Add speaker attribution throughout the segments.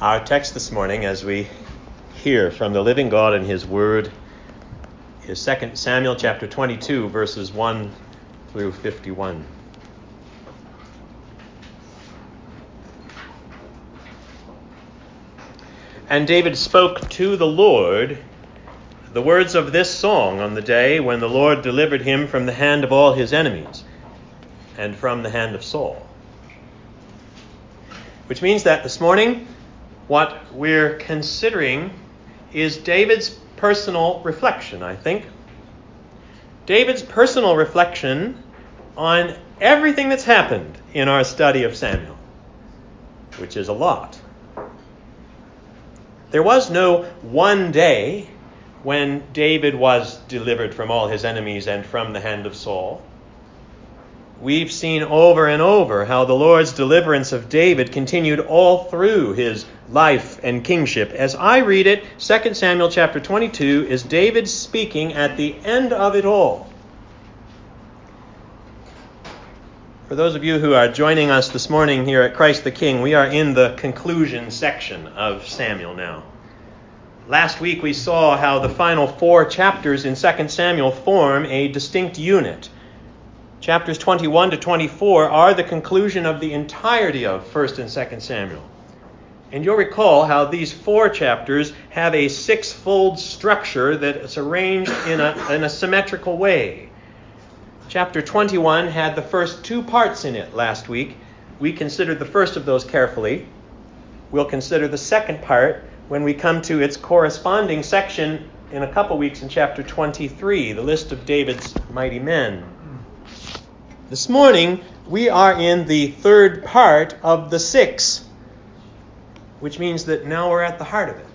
Speaker 1: our text this morning as we hear from the living God and His Word is 2 Samuel chapter 22, verses 1 through 51. And David spoke to the Lord the words of this song on the day when the Lord delivered him from the hand of all his enemies and from the hand of Saul. Which means that this morning, what we're considering is David's personal reflection, I think. David's personal reflection on everything that's happened in our study of Samuel, which is a lot. There was no one day when David was delivered from all his enemies and from the hand of Saul. We've seen over and over how the Lord's deliverance of David continued all through his life and kingship. As I read it, 2 Samuel chapter 22 is David speaking at the end of it all. For those of you who are joining us this morning here at Christ the King, we are in the conclusion section of Samuel now. Last week we saw how the final four chapters in 2 Samuel form a distinct unit. Chapters 21 to 24 are the conclusion of the entirety of 1st and 2nd Samuel. And you'll recall how these four chapters have a six-fold structure that is arranged in a, in a symmetrical way. Chapter 21 had the first two parts in it last week. We considered the first of those carefully. We'll consider the second part when we come to its corresponding section in a couple weeks in chapter 23, the list of David's mighty men. This morning, we are in the third part of the six, which means that now we're at the heart of it.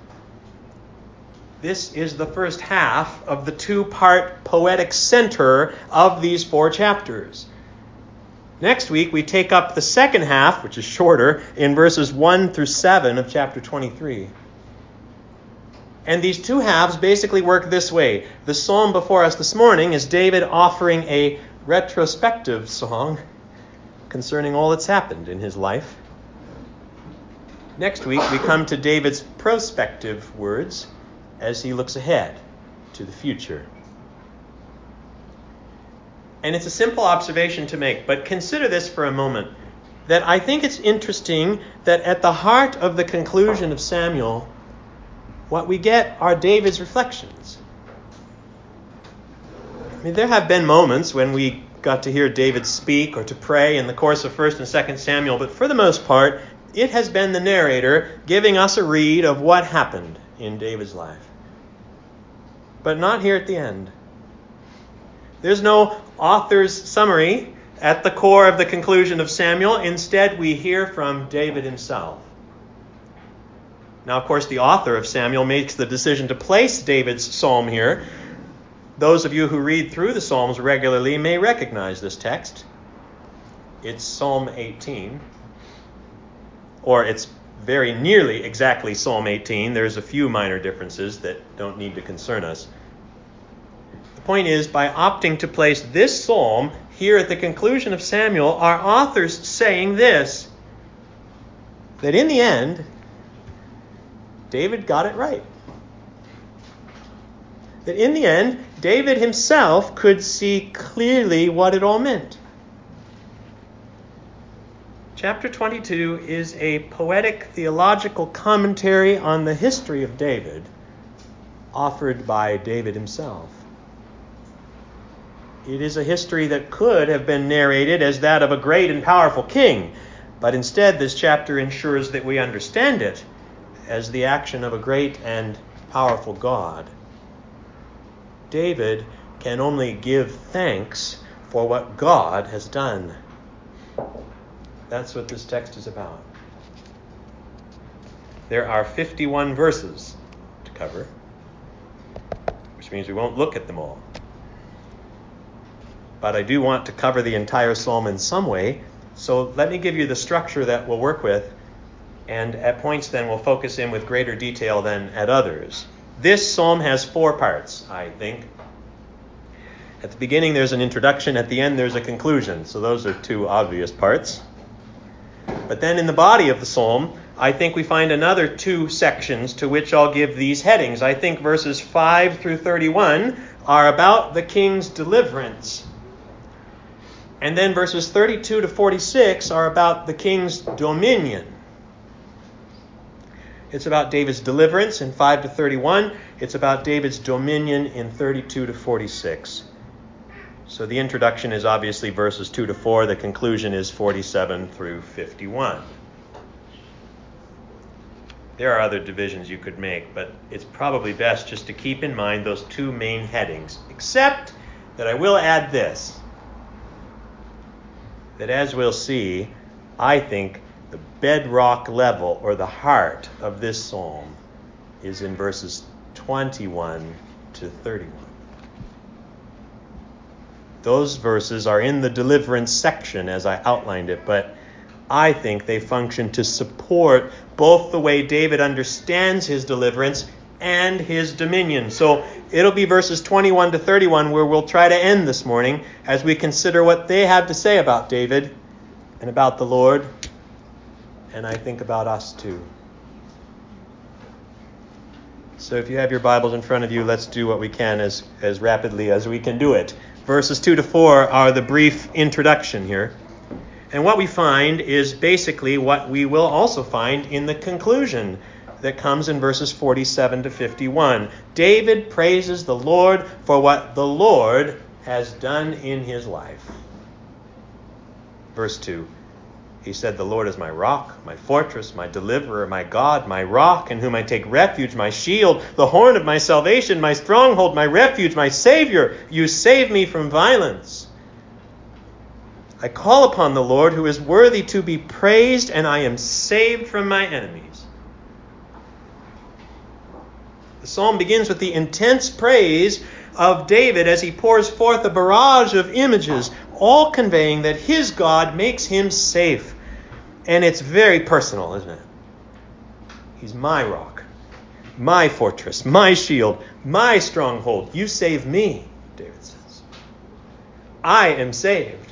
Speaker 1: This is the first half of the two part poetic center of these four chapters. Next week, we take up the second half, which is shorter, in verses 1 through 7 of chapter 23. And these two halves basically work this way. The psalm before us this morning is David offering a retrospective song concerning all that's happened in his life. Next week, we come to David's prospective words as he looks ahead to the future. And it's a simple observation to make, but consider this for a moment that I think it's interesting that at the heart of the conclusion of Samuel, what we get are David's reflections. I mean, there have been moments when we got to hear David speak or to pray in the course of 1st and 2nd Samuel, but for the most part, it has been the narrator giving us a read of what happened in David's life. But not here at the end. There's no author's summary at the core of the conclusion of Samuel. Instead, we hear from David himself. Now, of course, the author of Samuel makes the decision to place David's psalm here those of you who read through the Psalms regularly may recognize this text. It's Psalm 18, or it's very nearly exactly Psalm 18. There's a few minor differences that don't need to concern us. The point is, by opting to place this psalm here at the conclusion of Samuel, our author's saying this that in the end, David got it right that in the end, David himself could see clearly what it all meant. Chapter 22 is a poetic theological commentary on the history of David, offered by David himself. It is a history that could have been narrated as that of a great and powerful king, but instead, this chapter ensures that we understand it as the action of a great and powerful God. David can only give thanks for what God has done. That's what this text is about. There are 51 verses to cover, which means we won't look at them all. But I do want to cover the entire psalm in some way, so let me give you the structure that we'll work with, and at points then we'll focus in with greater detail than at others. This psalm has four parts, I think. At the beginning, there's an introduction. At the end, there's a conclusion. So those are two obvious parts. But then in the body of the psalm, I think we find another two sections to which I'll give these headings. I think verses 5 through 31 are about the king's deliverance. And then verses 32 to 46 are about the king's dominion. It's about David's deliverance in 5 to 31. It's about David's dominion in 32 to 46. So the introduction is obviously verses 2 to 4. The conclusion is 47 through 51. There are other divisions you could make, but it's probably best just to keep in mind those two main headings, except that I will add this that as we'll see, I think the bedrock level or the heart of this psalm is in verses 21 to 31. Those verses are in the deliverance section as I outlined it, but I think they function to support both the way David understands his deliverance and his dominion. So it'll be verses 21 to 31 where we'll try to end this morning as we consider what they have to say about David and about the Lord, and I think about us too. So if you have your Bibles in front of you, let's do what we can as, as rapidly as we can do it. Verses 2 to 4 are the brief introduction here. And what we find is basically what we will also find in the conclusion that comes in verses 47 to 51. David praises the Lord for what the Lord has done in his life. Verse 2 He said, The Lord is my rock, my fortress, my deliverer, my God, my rock, in whom I take refuge, my shield, the horn of my salvation, my stronghold, my refuge, my Savior. You save me from violence. I call upon the Lord who is worthy to be praised, and I am saved from my enemies. The psalm begins with the intense praise of David as he pours forth a barrage of images, all conveying that his God makes him safe. And it's very personal, isn't it? He's my rock, my fortress, my shield, my stronghold. You save me, David says. I am saved.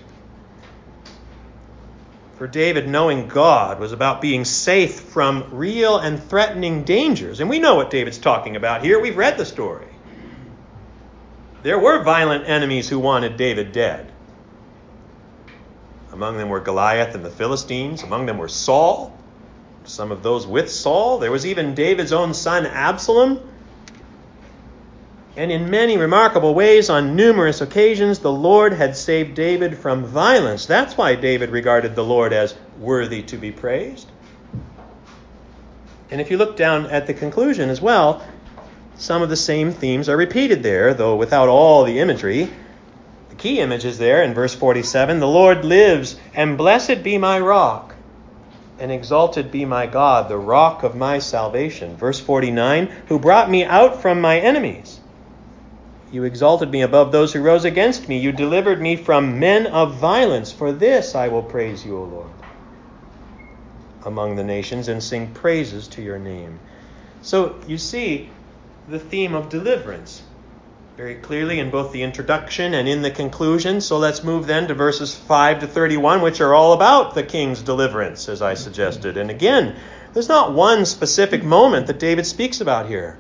Speaker 1: For David, knowing God was about being safe from real and threatening dangers. And we know what David's talking about here. We've read the story. There were violent enemies who wanted David dead. Among them were Goliath and the Philistines. Among them were Saul, some of those with Saul. There was even David's own son, Absalom, and in many remarkable ways, on numerous occasions, the Lord had saved David from violence. That's why David regarded the Lord as worthy to be praised. And if you look down at the conclusion as well, some of the same themes are repeated there, though without all the imagery. The key image is there in verse 47 The Lord lives, and blessed be my rock, and exalted be my God, the rock of my salvation. Verse 49 Who brought me out from my enemies you exalted me above those who rose against me. You delivered me from men of violence. For this I will praise you, O Lord, among the nations and sing praises to your name. So you see the theme of deliverance very clearly in both the introduction and in the conclusion. So let's move then to verses 5 to 31, which are all about the king's deliverance, as I suggested. And again, there's not one specific moment that David speaks about here.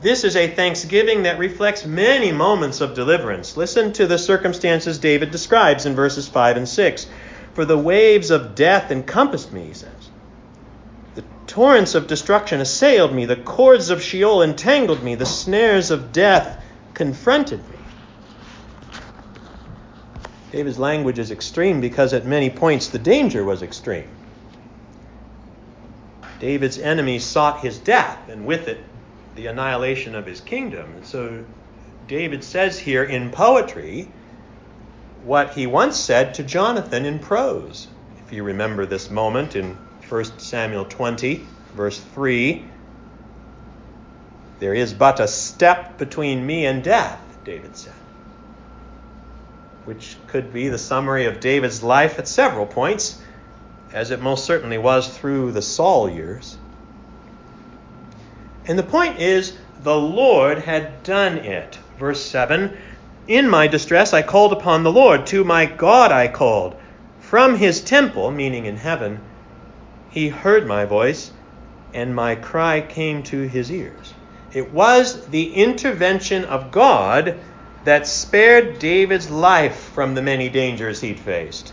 Speaker 1: This is a thanksgiving that reflects many moments of deliverance. Listen to the circumstances David describes in verses 5 and 6. For the waves of death encompassed me, he says. Torrents of destruction assailed me. The cords of Sheol entangled me. The snares of death confronted me. David's language is extreme because at many points the danger was extreme. David's enemies sought his death, and with it, the annihilation of his kingdom. And so David says here in poetry what he once said to Jonathan in prose. If you remember this moment in 1 Samuel 20, verse 3, there is but a step between me and death, David said. Which could be the summary of David's life at several points, as it most certainly was through the Saul years. And the point is, the Lord had done it. Verse 7 In my distress I called upon the Lord. To my God I called. From his temple, meaning in heaven, he heard my voice, and my cry came to his ears. It was the intervention of God that spared David's life from the many dangers he'd faced.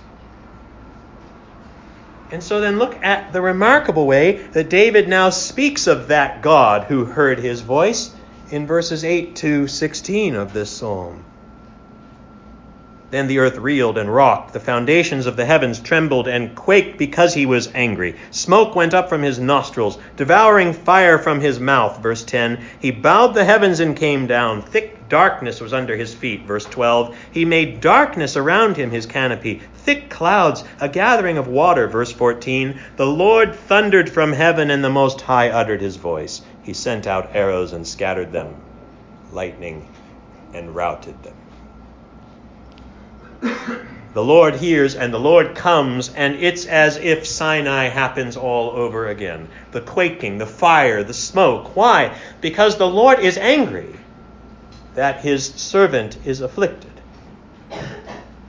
Speaker 1: And so then look at the remarkable way that David now speaks of that God who heard his voice in verses 8 to 16 of this psalm. Then the earth reeled and rocked. The foundations of the heavens trembled and quaked because he was angry. Smoke went up from his nostrils, devouring fire from his mouth. Verse 10. He bowed the heavens and came down. Thick darkness was under his feet. Verse 12. He made darkness around him his canopy. Thick clouds, a gathering of water. Verse 14. The Lord thundered from heaven, and the Most High uttered his voice. He sent out arrows and scattered them, lightning and routed them. The Lord hears and the Lord comes, and it's as if Sinai happens all over again. The quaking, the fire, the smoke. Why? Because the Lord is angry that his servant is afflicted.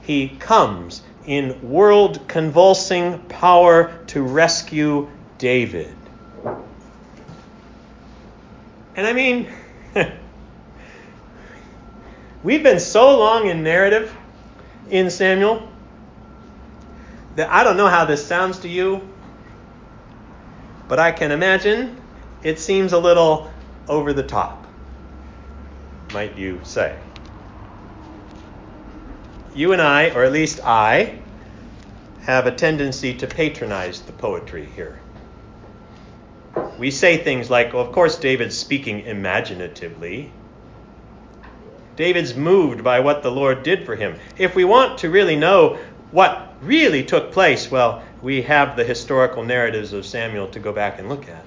Speaker 1: He comes in world convulsing power to rescue David. And I mean, we've been so long in narrative in Samuel that I don't know how this sounds to you, but I can imagine it seems a little over the top, might you say. You and I, or at least I, have a tendency to patronize the poetry here. We say things like, well, of course, David's speaking imaginatively. David's moved by what the Lord did for him. If we want to really know what really took place, well, we have the historical narratives of Samuel to go back and look at.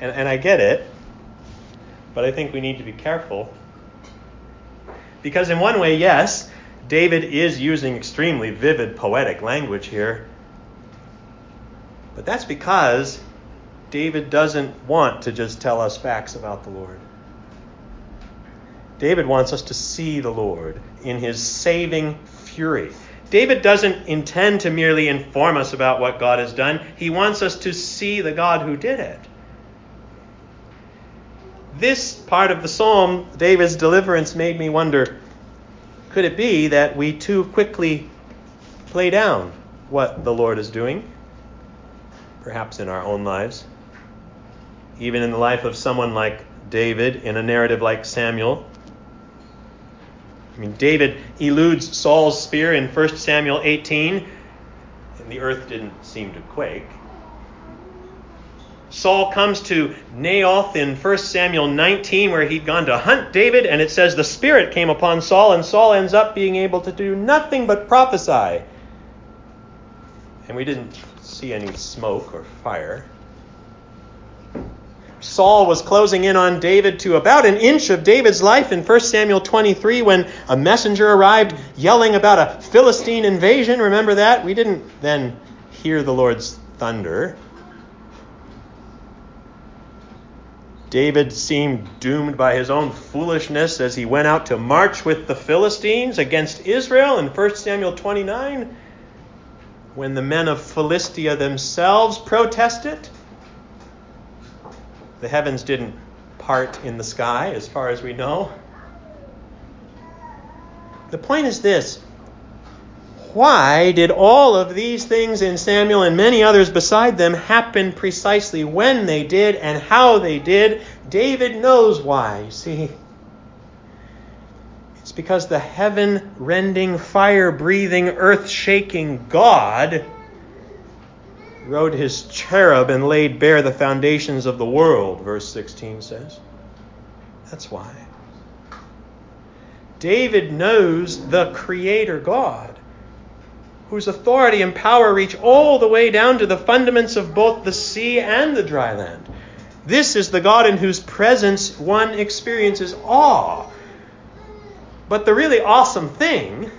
Speaker 1: And, and I get it, but I think we need to be careful. Because, in one way, yes, David is using extremely vivid poetic language here. But that's because David doesn't want to just tell us facts about the Lord. David wants us to see the Lord in his saving fury. David doesn't intend to merely inform us about what God has done, he wants us to see the God who did it. This part of the psalm, David's deliverance, made me wonder could it be that we too quickly play down what the Lord is doing? Perhaps in our own lives. Even in the life of someone like David, in a narrative like Samuel, I mean, David eludes Saul's spear in 1 Samuel 18, and the earth didn't seem to quake. Saul comes to Naioth in 1 Samuel 19, where he'd gone to hunt David, and it says the Spirit came upon Saul, and Saul ends up being able to do nothing but prophesy. And we didn't see any smoke or fire. Saul was closing in on David to about an inch of David's life in 1 Samuel 23 when a messenger arrived yelling about a Philistine invasion. Remember that? We didn't then hear the Lord's thunder. David seemed doomed by his own foolishness as he went out to march with the Philistines against Israel in 1 Samuel 29. When the men of Philistia themselves protested, the heavens didn't part in the sky, as far as we know. The point is this why did all of these things in Samuel and many others beside them happen precisely when they did and how they did? David knows why. You see, it's because the heaven rending, fire breathing, earth shaking God rode his cherub and laid bare the foundations of the world, verse 16 says. That's why. David knows the Creator God, whose authority and power reach all the way down to the fundaments of both the sea and the dry land. This is the God in whose presence one experiences awe. But the really awesome thing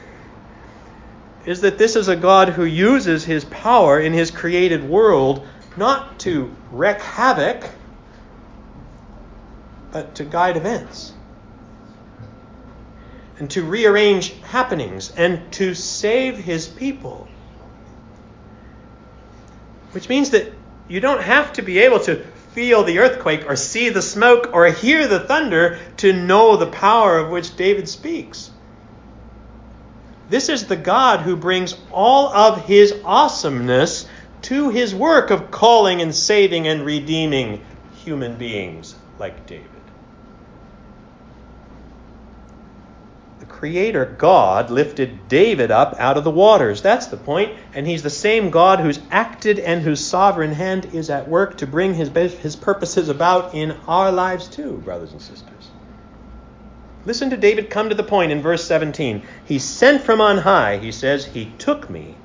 Speaker 1: is that this is a God who uses his power in his created world not to wreak havoc, but to guide events and to rearrange happenings and to save his people. Which means that you don't have to be able to feel the earthquake or see the smoke or hear the thunder to know the power of which David speaks. This is the God who brings all of his awesomeness to his work of calling and saving and redeeming human beings like David. The Creator God lifted David up out of the waters. That's the point. And He's the same God who's acted and whose sovereign hand is at work to bring His, his purposes about in our lives too, brothers and sisters. Listen to David come to the point in verse 17. He sent from on high, he says, He took me.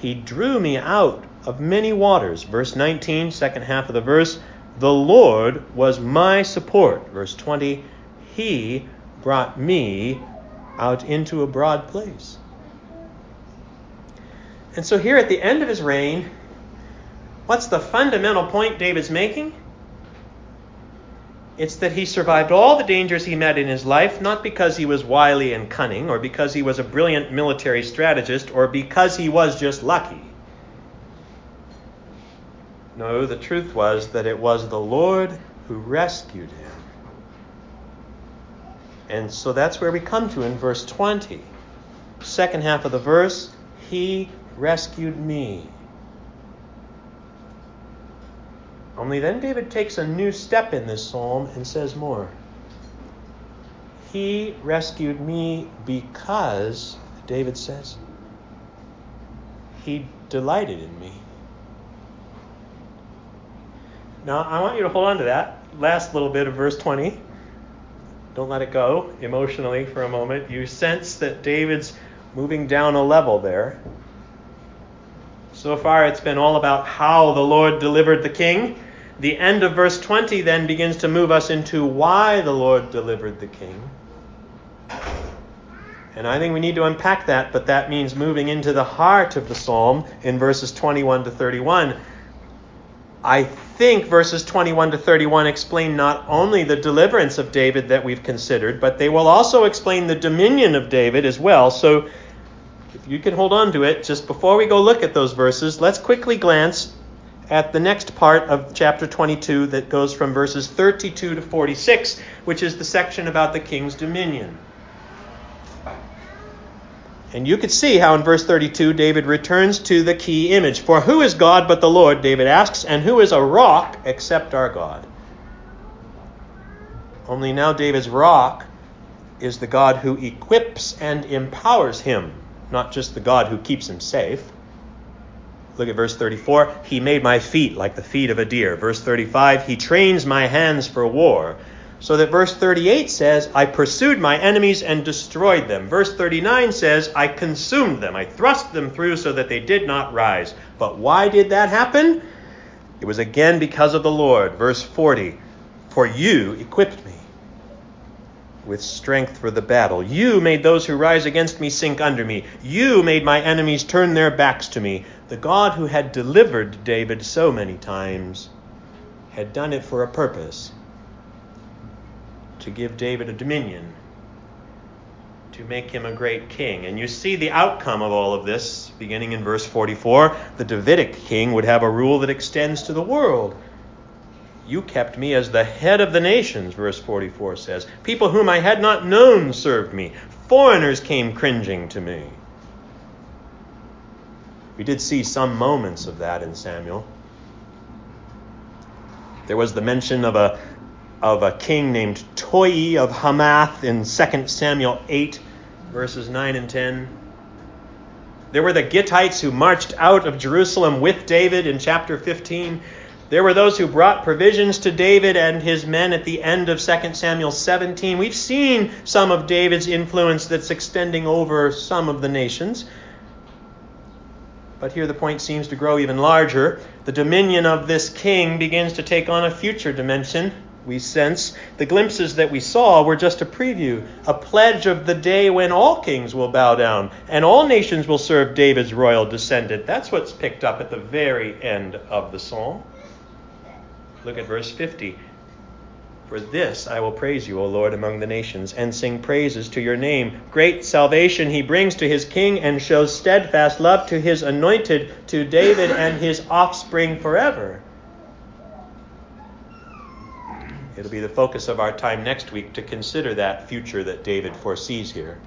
Speaker 1: He drew me out of many waters. Verse 19, second half of the verse. The Lord was my support. Verse 20, He brought me out into a broad place. And so, here at the end of his reign, what's the fundamental point David's making? It's that he survived all the dangers he met in his life, not because he was wily and cunning, or because he was a brilliant military strategist, or because he was just lucky. No, the truth was that it was the Lord who rescued him. And so that's where we come to in verse 20. Second half of the verse, He rescued me. Only then David takes a new step in this psalm and says more. He rescued me because, David says, He delighted in me. Now, I want you to hold on to that last little bit of verse 20. Don't let it go emotionally for a moment. You sense that David's moving down a level there. So far, it's been all about how the Lord delivered the king. The end of verse 20 then begins to move us into why the Lord delivered the king. And I think we need to unpack that, but that means moving into the heart of the psalm in verses 21 to 31. I think verses 21 to 31 explain not only the deliverance of David that we've considered, but they will also explain the dominion of David as well. So if you can hold on to it, just before we go look at those verses, let's quickly glance at the next part of chapter 22 that goes from verses 32 to 46, which is the section about the king's dominion. And you could see how in verse 32 David returns to the key image. For who is God but the Lord? David asks, and who is a rock except our God? Only now David's rock is the God who equips and empowers him, not just the God who keeps him safe. Look at verse 34. He made my feet like the feet of a deer. Verse 35. He trains my hands for war. So that verse 38 says, I pursued my enemies and destroyed them. Verse 39 says, I consumed them. I thrust them through so that they did not rise. But why did that happen? It was again because of the Lord. Verse 40 For you equipped me with strength for the battle. You made those who rise against me sink under me. You made my enemies turn their backs to me. The God who had delivered David so many times had done it for a purpose to give David a dominion, to make him a great king. And you see the outcome of all of this beginning in verse 44. The Davidic king would have a rule that extends to the world. You kept me as the head of the nations, verse 44 says. People whom I had not known served me. Foreigners came cringing to me. We did see some moments of that in Samuel. There was the mention of a of a king named Toi of Hamath in 2 Samuel 8, verses 9 and 10. There were the Gittites who marched out of Jerusalem with David in chapter 15. There were those who brought provisions to David and his men at the end of 2 Samuel 17. We've seen some of David's influence that's extending over some of the nations. But here the point seems to grow even larger. The dominion of this king begins to take on a future dimension we sense the glimpses that we saw were just a preview, a pledge of the day when all kings will bow down and all nations will serve David's royal descendant. That's what's picked up at the very end of the psalm. Look at verse 50. For this I will praise you, O Lord, among the nations, and sing praises to your name. Great salvation he brings to his king, and shows steadfast love to his anointed, to David and his offspring forever. It'll be the focus of our time next week to consider that future that David foresees here.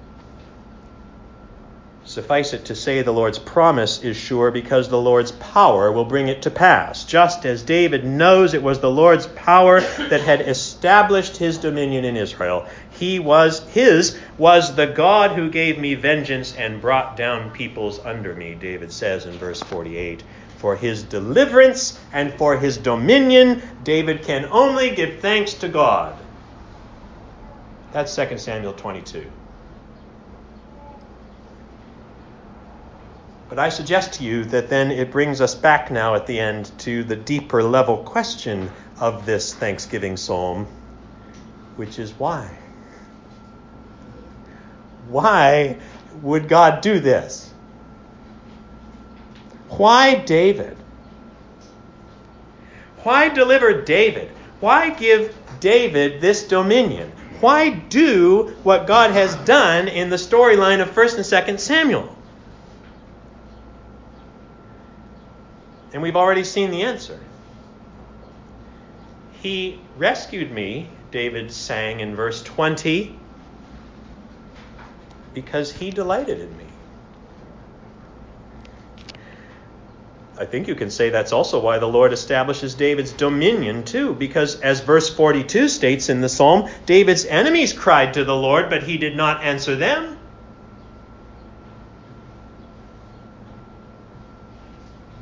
Speaker 1: Suffice it to say, the Lord's promise is sure because the Lord's power will bring it to pass, just as David knows it was the Lord's power that had established his dominion in Israel. He was his was the God who gave me vengeance and brought down peoples under me, David says in verse 48. For his deliverance and for his dominion, David can only give thanks to God. That's 2 Samuel 22. But I suggest to you that then it brings us back now at the end to the deeper level question of this Thanksgiving psalm, which is why? Why would God do this? Why David? Why deliver David? Why give David this dominion? Why do what God has done in the storyline of 1st and 2nd Samuel? And we've already seen the answer. He rescued me, David sang in verse 20, because he delighted in me. I think you can say that's also why the Lord establishes David's dominion, too, because as verse 42 states in the psalm, David's enemies cried to the Lord, but he did not answer them.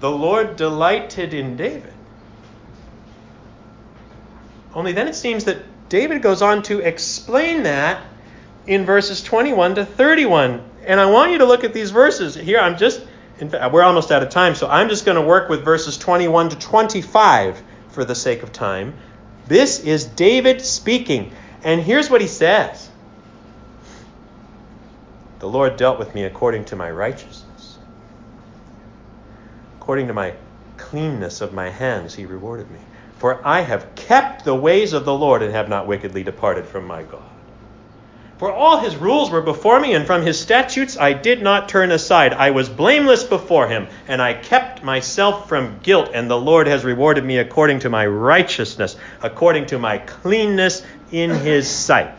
Speaker 1: The Lord delighted in David. Only then it seems that David goes on to explain that in verses 21 to 31. And I want you to look at these verses. Here, I'm just, in fact, we're almost out of time, so I'm just going to work with verses 21 to 25 for the sake of time. This is David speaking. And here's what he says The Lord dealt with me according to my righteousness. According to my cleanness of my hands, he rewarded me. For I have kept the ways of the Lord and have not wickedly departed from my God. For all his rules were before me, and from his statutes I did not turn aside. I was blameless before him, and I kept myself from guilt, and the Lord has rewarded me according to my righteousness, according to my cleanness in his sight.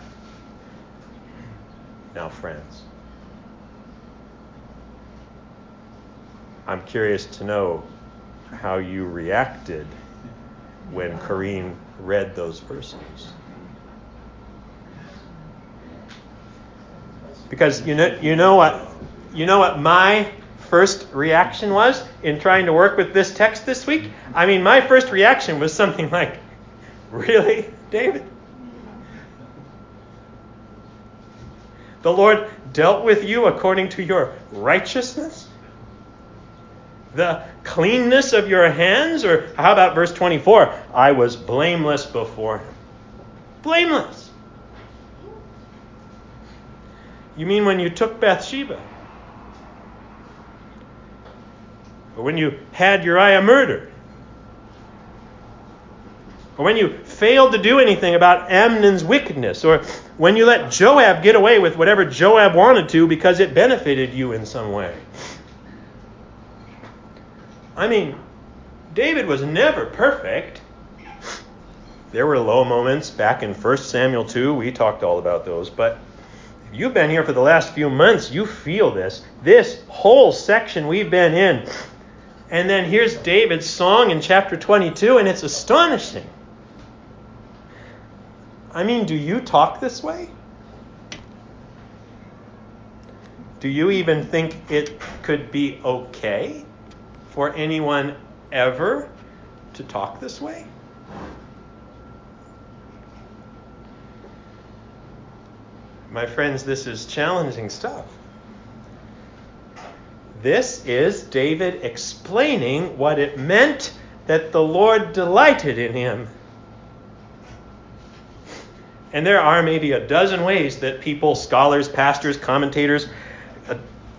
Speaker 1: Now, friends, I'm curious to know how you reacted when Corrine read those verses. Because you know, you know what, you know what my first reaction was in trying to work with this text this week. I mean, my first reaction was something like, "Really, David? The Lord dealt with you according to your righteousness?" The cleanness of your hands? Or how about verse 24? I was blameless before him. Blameless. You mean when you took Bathsheba? Or when you had Uriah murdered? Or when you failed to do anything about Amnon's wickedness? Or when you let Joab get away with whatever Joab wanted to because it benefited you in some way? I mean, David was never perfect. There were low moments back in 1 Samuel 2. We talked all about those. But if you've been here for the last few months, you feel this. This whole section we've been in. And then here's David's song in chapter 22, and it's astonishing. I mean, do you talk this way? Do you even think it could be okay? For anyone ever to talk this way? My friends, this is challenging stuff. This is David explaining what it meant that the Lord delighted in him. And there are maybe a dozen ways that people, scholars, pastors, commentators,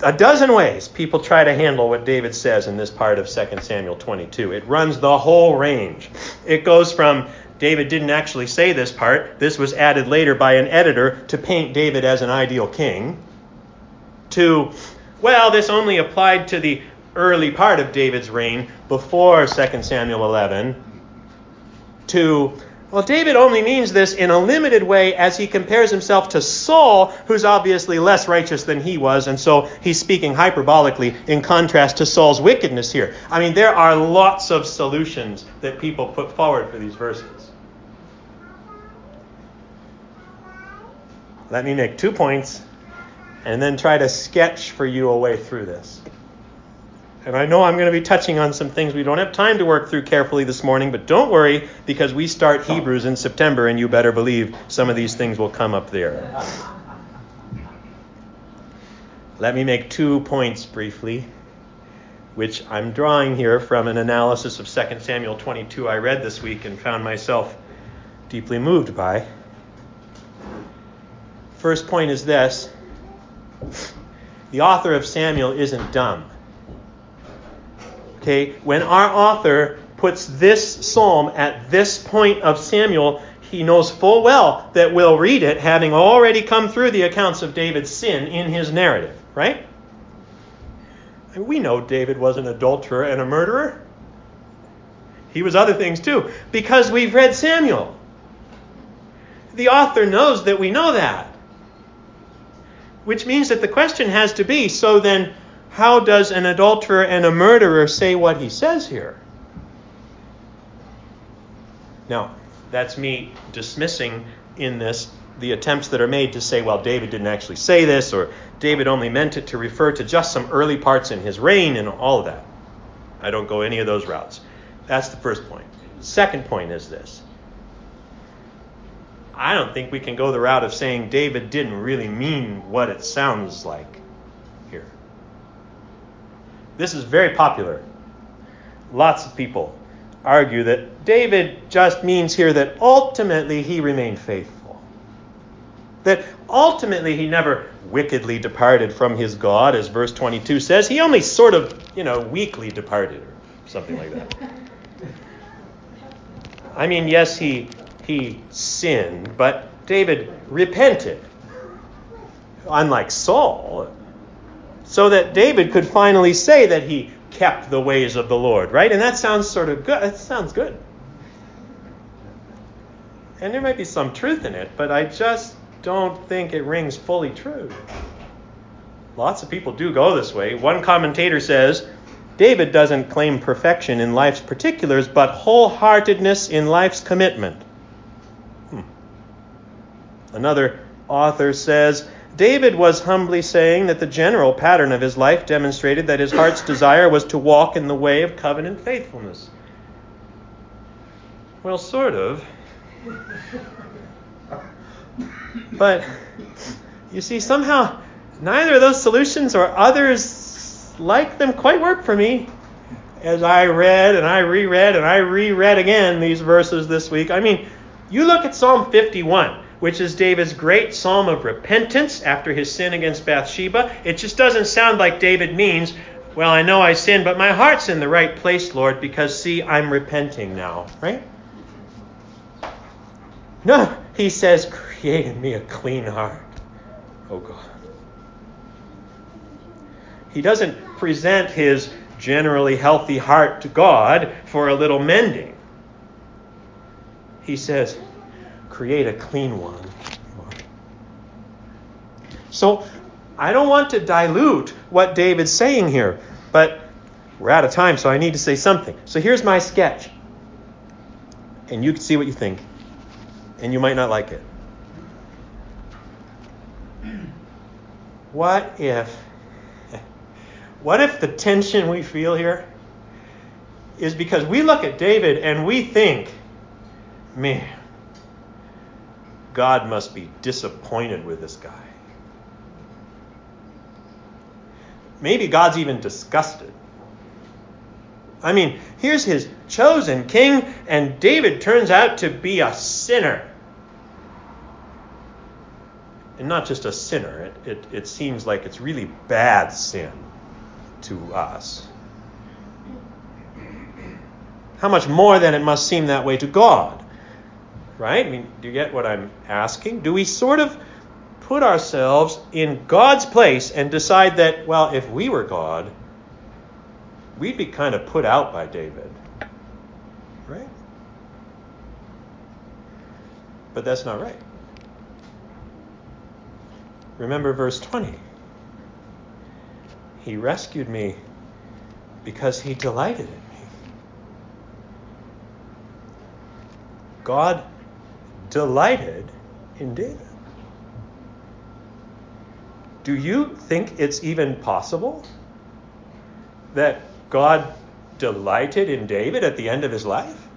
Speaker 1: a dozen ways people try to handle what David says in this part of 2 Samuel 22. It runs the whole range. It goes from David didn't actually say this part. This was added later by an editor to paint David as an ideal king. To, well, this only applied to the early part of David's reign before 2 Samuel 11. To, well, David only means this in a limited way as he compares himself to Saul, who's obviously less righteous than he was, and so he's speaking hyperbolically in contrast to Saul's wickedness here. I mean, there are lots of solutions that people put forward for these verses. Let me make two points and then try to sketch for you a way through this. And I know I'm going to be touching on some things we don't have time to work through carefully this morning, but don't worry because we start Hebrews in September, and you better believe some of these things will come up there. Let me make two points briefly, which I'm drawing here from an analysis of 2 Samuel 22 I read this week and found myself deeply moved by. First point is this the author of Samuel isn't dumb. Okay, when our author puts this psalm at this point of Samuel, he knows full well that we'll read it having already come through the accounts of David's sin in his narrative, right? We know David was an adulterer and a murderer. He was other things too, because we've read Samuel. The author knows that we know that. Which means that the question has to be so then, how does an adulterer and a murderer say what he says here? Now, that's me dismissing in this the attempts that are made to say, well, David didn't actually say this, or David only meant it to refer to just some early parts in his reign and all of that. I don't go any of those routes. That's the first point. Second point is this I don't think we can go the route of saying David didn't really mean what it sounds like. This is very popular. Lots of people argue that David just means here that ultimately he remained faithful. That ultimately he never wickedly departed from his God, as verse 22 says. He only sort of, you know, weakly departed, or something like that. I mean, yes, he, he sinned, but David repented. Unlike Saul, so that David could finally say that he kept the ways of the Lord, right? And that sounds sort of good. That sounds good. And there might be some truth in it, but I just don't think it rings fully true. Lots of people do go this way. One commentator says David doesn't claim perfection in life's particulars, but wholeheartedness in life's commitment. Hmm. Another author says David was humbly saying that the general pattern of his life demonstrated that his heart's desire was to walk in the way of covenant faithfulness. Well, sort of. But you see, somehow neither of those solutions or others like them quite work for me. As I read and I reread and I reread again these verses this week, I mean, you look at Psalm 51 which is David's great psalm of repentance after his sin against Bathsheba. It just doesn't sound like David means, well, I know I sinned, but my heart's in the right place, Lord, because see, I'm repenting now, right? No, he says, create in me a clean heart. Oh God. He doesn't present his generally healthy heart to God for a little mending. He says, create a clean one. So I don't want to dilute what David's saying here, but we're out of time, so I need to say something. So here's my sketch. And you can see what you think. And you might not like it. What if what if the tension we feel here is because we look at David and we think, man, God must be disappointed with this guy. Maybe God's even disgusted. I mean, here's his chosen king, and David turns out to be a sinner. And not just a sinner, it, it, it seems like it's really bad sin to us. How much more then it must seem that way to God? Right? I mean, do you get what I'm asking? Do we sort of put ourselves in God's place and decide that, well, if we were God, we'd be kind of put out by David? Right? But that's not right. Remember verse 20. He rescued me because he delighted in me. God delighted in David. Do you think it's even possible that God delighted in David at the end of his life?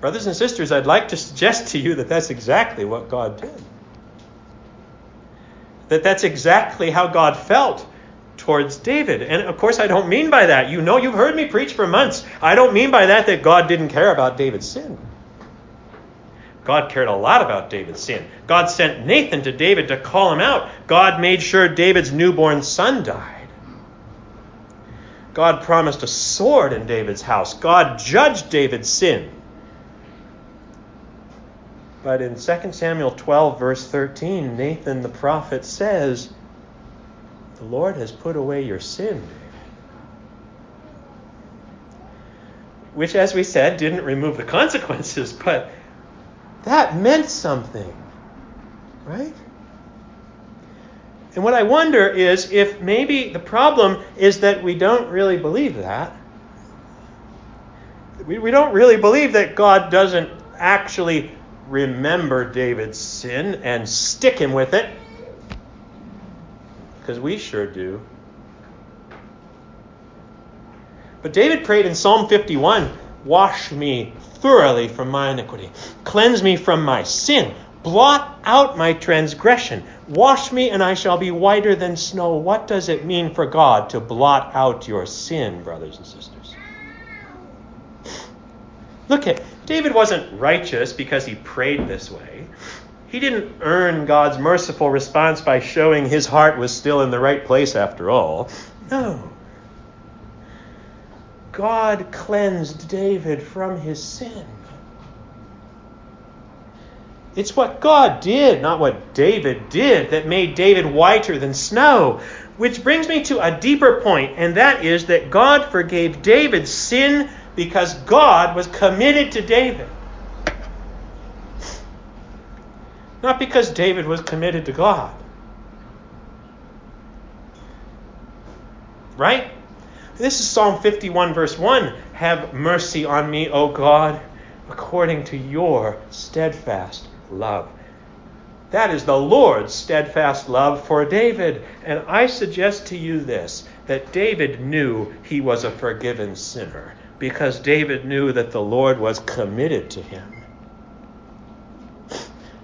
Speaker 1: Brothers and sisters, I'd like to suggest to you that that's exactly what God did. That that's exactly how God felt towards David. And of course, I don't mean by that. You know, you've heard me preach for months. I don't mean by that that God didn't care about David's sin. God cared a lot about David's sin. God sent Nathan to David to call him out. God made sure David's newborn son died. God promised a sword in David's house. God judged David's sin. But in 2 Samuel 12, verse 13, Nathan the prophet says, The Lord has put away your sin, Which, as we said, didn't remove the consequences, but that meant something, right? And what I wonder is if maybe the problem is that we don't really believe that. We, we don't really believe that God doesn't actually remember David's sin and stick him with it? Because we sure do. But David prayed in Psalm 51 Wash me thoroughly from my iniquity, cleanse me from my sin, blot out my transgression, wash me, and I shall be whiter than snow. What does it mean for God to blot out your sin, brothers and sisters? Look at David wasn't righteous because he prayed this way. He didn't earn God's merciful response by showing his heart was still in the right place after all. No. God cleansed David from his sin. It's what God did, not what David did, that made David whiter than snow. Which brings me to a deeper point, and that is that God forgave David's sin because God was committed to David. Not because David was committed to God. Right? This is Psalm 51, verse 1. Have mercy on me, O God, according to your steadfast love. That is the Lord's steadfast love for David. And I suggest to you this that David knew he was a forgiven sinner because David knew that the Lord was committed to him.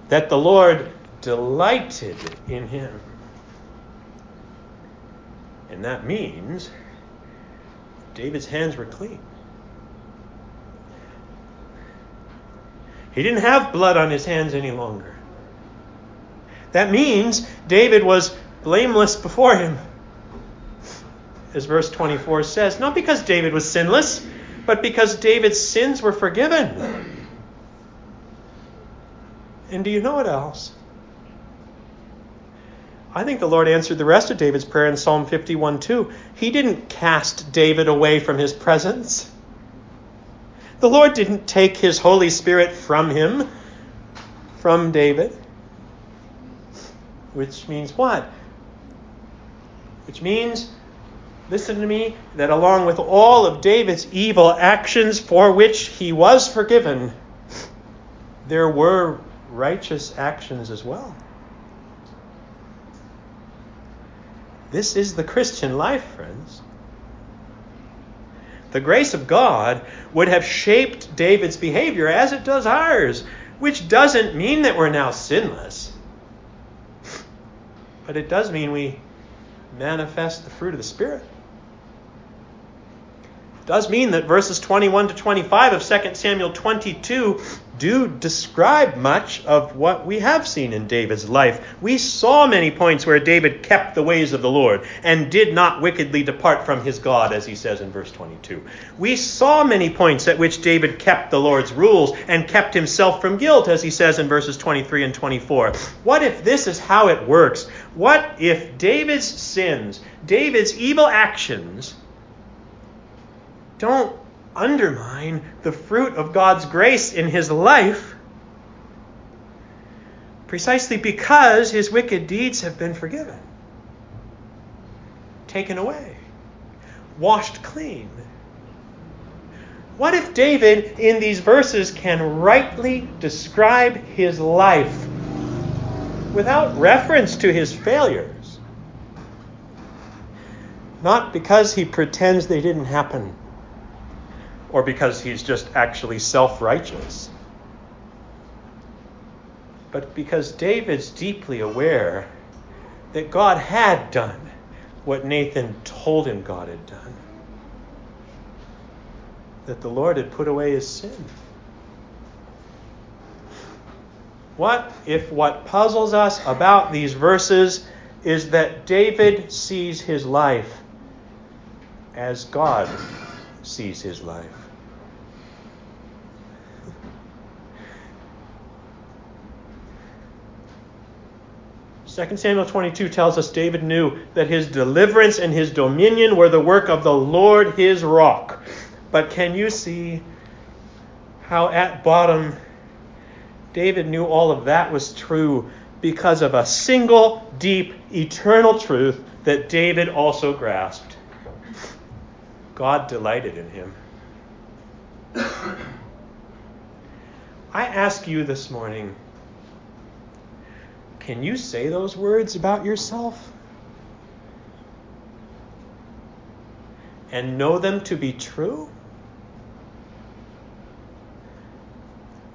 Speaker 1: That the Lord delighted in him. And that means David's hands were clean. He didn't have blood on his hands any longer. That means David was blameless before him. As verse 24 says, not because David was sinless, but because David's sins were forgiven. And do you know what else? I think the Lord answered the rest of David's prayer in Psalm 51 too. He didn't cast David away from his presence. The Lord didn't take his Holy Spirit from him, from David. Which means what? Which means listen to me, that along with all of David's evil actions for which he was forgiven, there were righteous actions as well. This is the Christian life, friends. The grace of God would have shaped David's behavior as it does ours, which doesn't mean that we're now sinless. But it does mean we manifest the fruit of the Spirit. It does mean that verses 21 to 25 of 2 Samuel 22 do describe much of what we have seen in David's life. We saw many points where David kept the ways of the Lord and did not wickedly depart from his God, as he says in verse 22. We saw many points at which David kept the Lord's rules and kept himself from guilt, as he says in verses 23 and 24. What if this is how it works? What if David's sins, David's evil actions, don't undermine the fruit of God's grace in his life precisely because his wicked deeds have been forgiven, taken away, washed clean. What if David, in these verses, can rightly describe his life without reference to his failures? Not because he pretends they didn't happen or because he's just actually self righteous, but because David's deeply aware that God had done what Nathan told him God had done, that the Lord had put away his sin. What if what puzzles us about these verses is that David sees his life as God sees his life. 2 Samuel 22 tells us David knew that his deliverance and his dominion were the work of the Lord his rock. But can you see how at bottom David knew all of that was true because of a single, deep, eternal truth that David also grasped? God delighted in him. I ask you this morning can you say those words about yourself? And know them to be true?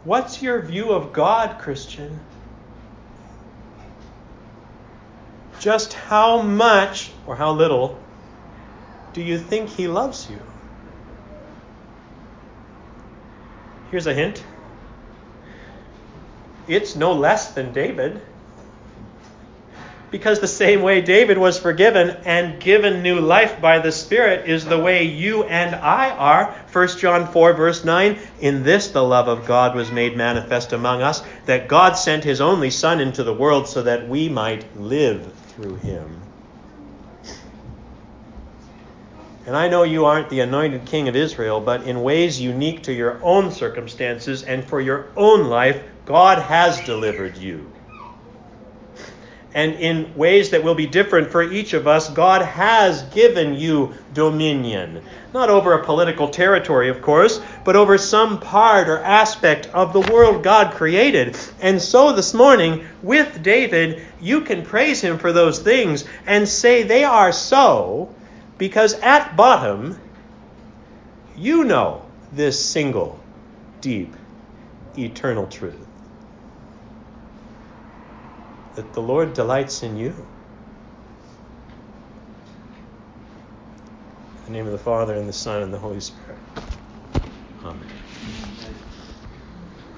Speaker 1: What's your view of God, Christian? Just how much or how little do you think he loves you? Here's a hint it's no less than David. Because the same way David was forgiven and given new life by the Spirit is the way you and I are. 1 John 4, verse 9 In this the love of God was made manifest among us, that God sent his only Son into the world so that we might live through him. And I know you aren't the anointed king of Israel, but in ways unique to your own circumstances and for your own life, God has delivered you. And in ways that will be different for each of us, God has given you dominion. Not over a political territory, of course, but over some part or aspect of the world God created. And so this morning, with David, you can praise him for those things and say they are so because at bottom, you know this single, deep, eternal truth that the Lord delights in you. In the name of the Father, and the Son, and the Holy Spirit. Amen.